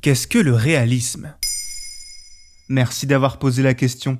Qu'est-ce que le réalisme? Merci d'avoir posé la question.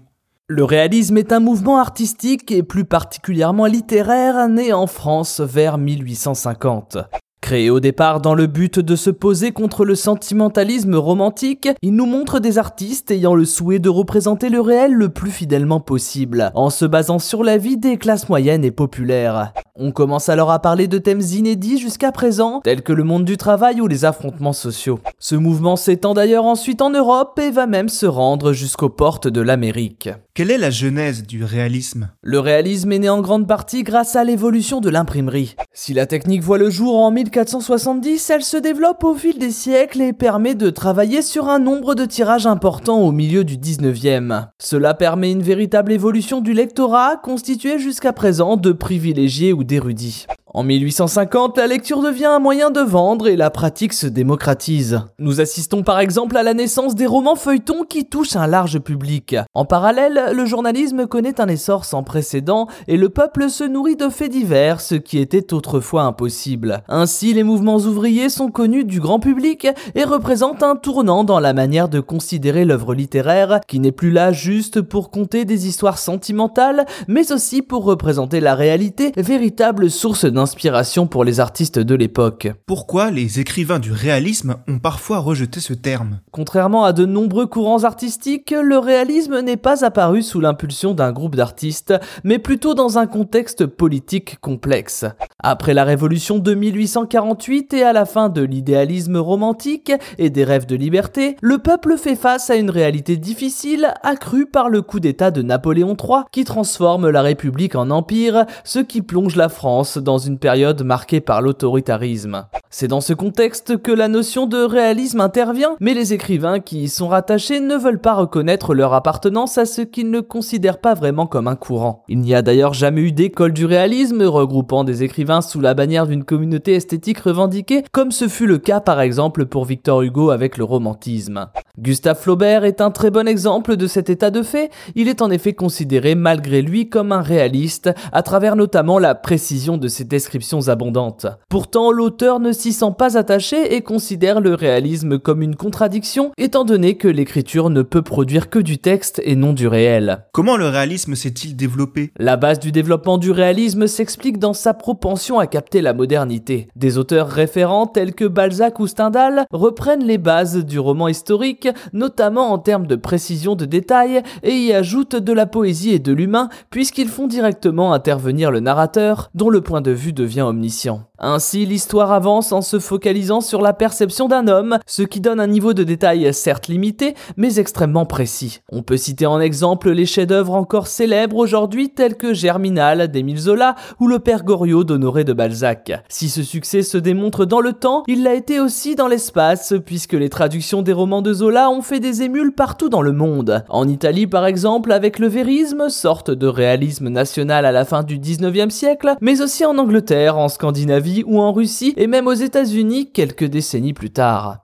Le réalisme est un mouvement artistique et plus particulièrement littéraire né en France vers 1850. Créé au départ dans le but de se poser contre le sentimentalisme romantique, il nous montre des artistes ayant le souhait de représenter le réel le plus fidèlement possible, en se basant sur la vie des classes moyennes et populaires. On commence alors à parler de thèmes inédits jusqu'à présent, tels que le monde du travail ou les affrontements sociaux. Ce mouvement s'étend d'ailleurs ensuite en Europe et va même se rendre jusqu'aux portes de l'Amérique. Quelle est la genèse du réalisme? Le réalisme est né en grande partie grâce à l'évolution de l'imprimerie. Si la technique voit le jour en 1470, elle se développe au fil des siècles et permet de travailler sur un nombre de tirages importants au milieu du 19e. Cela permet une véritable évolution du lectorat constitué jusqu'à présent de privilégiés ou d'érudits. En 1850, la lecture devient un moyen de vendre et la pratique se démocratise. Nous assistons par exemple à la naissance des romans feuilletons qui touchent un large public. En parallèle, le journalisme connaît un essor sans précédent et le peuple se nourrit de faits divers, ce qui était autrefois impossible. Ainsi, les mouvements ouvriers sont connus du grand public et représentent un tournant dans la manière de considérer l'œuvre littéraire, qui n'est plus là juste pour conter des histoires sentimentales, mais aussi pour représenter la réalité, véritable source d'un inspiration pour les artistes de l'époque. Pourquoi les écrivains du réalisme ont parfois rejeté ce terme? Contrairement à de nombreux courants artistiques, le réalisme n'est pas apparu sous l'impulsion d'un groupe d'artistes, mais plutôt dans un contexte politique complexe. Après la révolution de 1848 et à la fin de l'idéalisme romantique et des rêves de liberté, le peuple fait face à une réalité difficile accrue par le coup d'État de Napoléon III qui transforme la République en empire, ce qui plonge la France dans une période marquée par l'autoritarisme. C'est dans ce contexte que la notion de réalisme intervient, mais les écrivains qui y sont rattachés ne veulent pas reconnaître leur appartenance à ce qu'ils ne considèrent pas vraiment comme un courant. Il n'y a d'ailleurs jamais eu d'école du réalisme regroupant des écrivains sous la bannière d'une communauté esthétique revendiquée, comme ce fut le cas par exemple pour Victor Hugo avec le romantisme. Gustave Flaubert est un très bon exemple de cet état de fait, il est en effet considéré malgré lui comme un réaliste, à travers notamment la précision de ses descriptions abondantes. Pourtant, l'auteur ne s'y sent pas attaché et considère le réalisme comme une contradiction, étant donné que l'écriture ne peut produire que du texte et non du réel. Comment le réalisme s'est-il développé? La base du développement du réalisme s'explique dans sa propension à capter la modernité. Des auteurs référents tels que Balzac ou Stendhal reprennent les bases du roman historique, notamment en termes de précision de détails, et y ajoutent de la poésie et de l'humain, puisqu'ils font directement intervenir le narrateur, dont le point de vue devient omniscient. Ainsi, l'histoire avance en se focalisant sur la perception d'un homme, ce qui donne un niveau de détail certes limité, mais extrêmement précis. On peut citer en exemple les chefs-d'œuvre encore célèbres aujourd'hui tels que Germinal d'Émile Zola ou Le Père Goriot d'Honoré de Balzac. Si ce succès se démontre dans le temps, il l'a été aussi dans l'espace, puisque les traductions des romans de Zola ont fait des émules partout dans le monde. En Italie par exemple avec le vérisme, sorte de réalisme national à la fin du 19e siècle, mais aussi en Angleterre, en Scandinavie, ou en Russie et même aux États-Unis quelques décennies plus tard.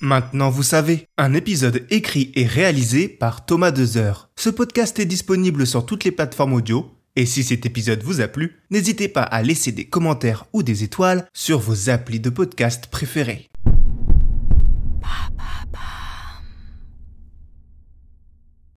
Maintenant vous savez, un épisode écrit et réalisé par Thomas Dezer. Ce podcast est disponible sur toutes les plateformes audio, et si cet épisode vous a plu, n'hésitez pas à laisser des commentaires ou des étoiles sur vos applis de podcast préférés.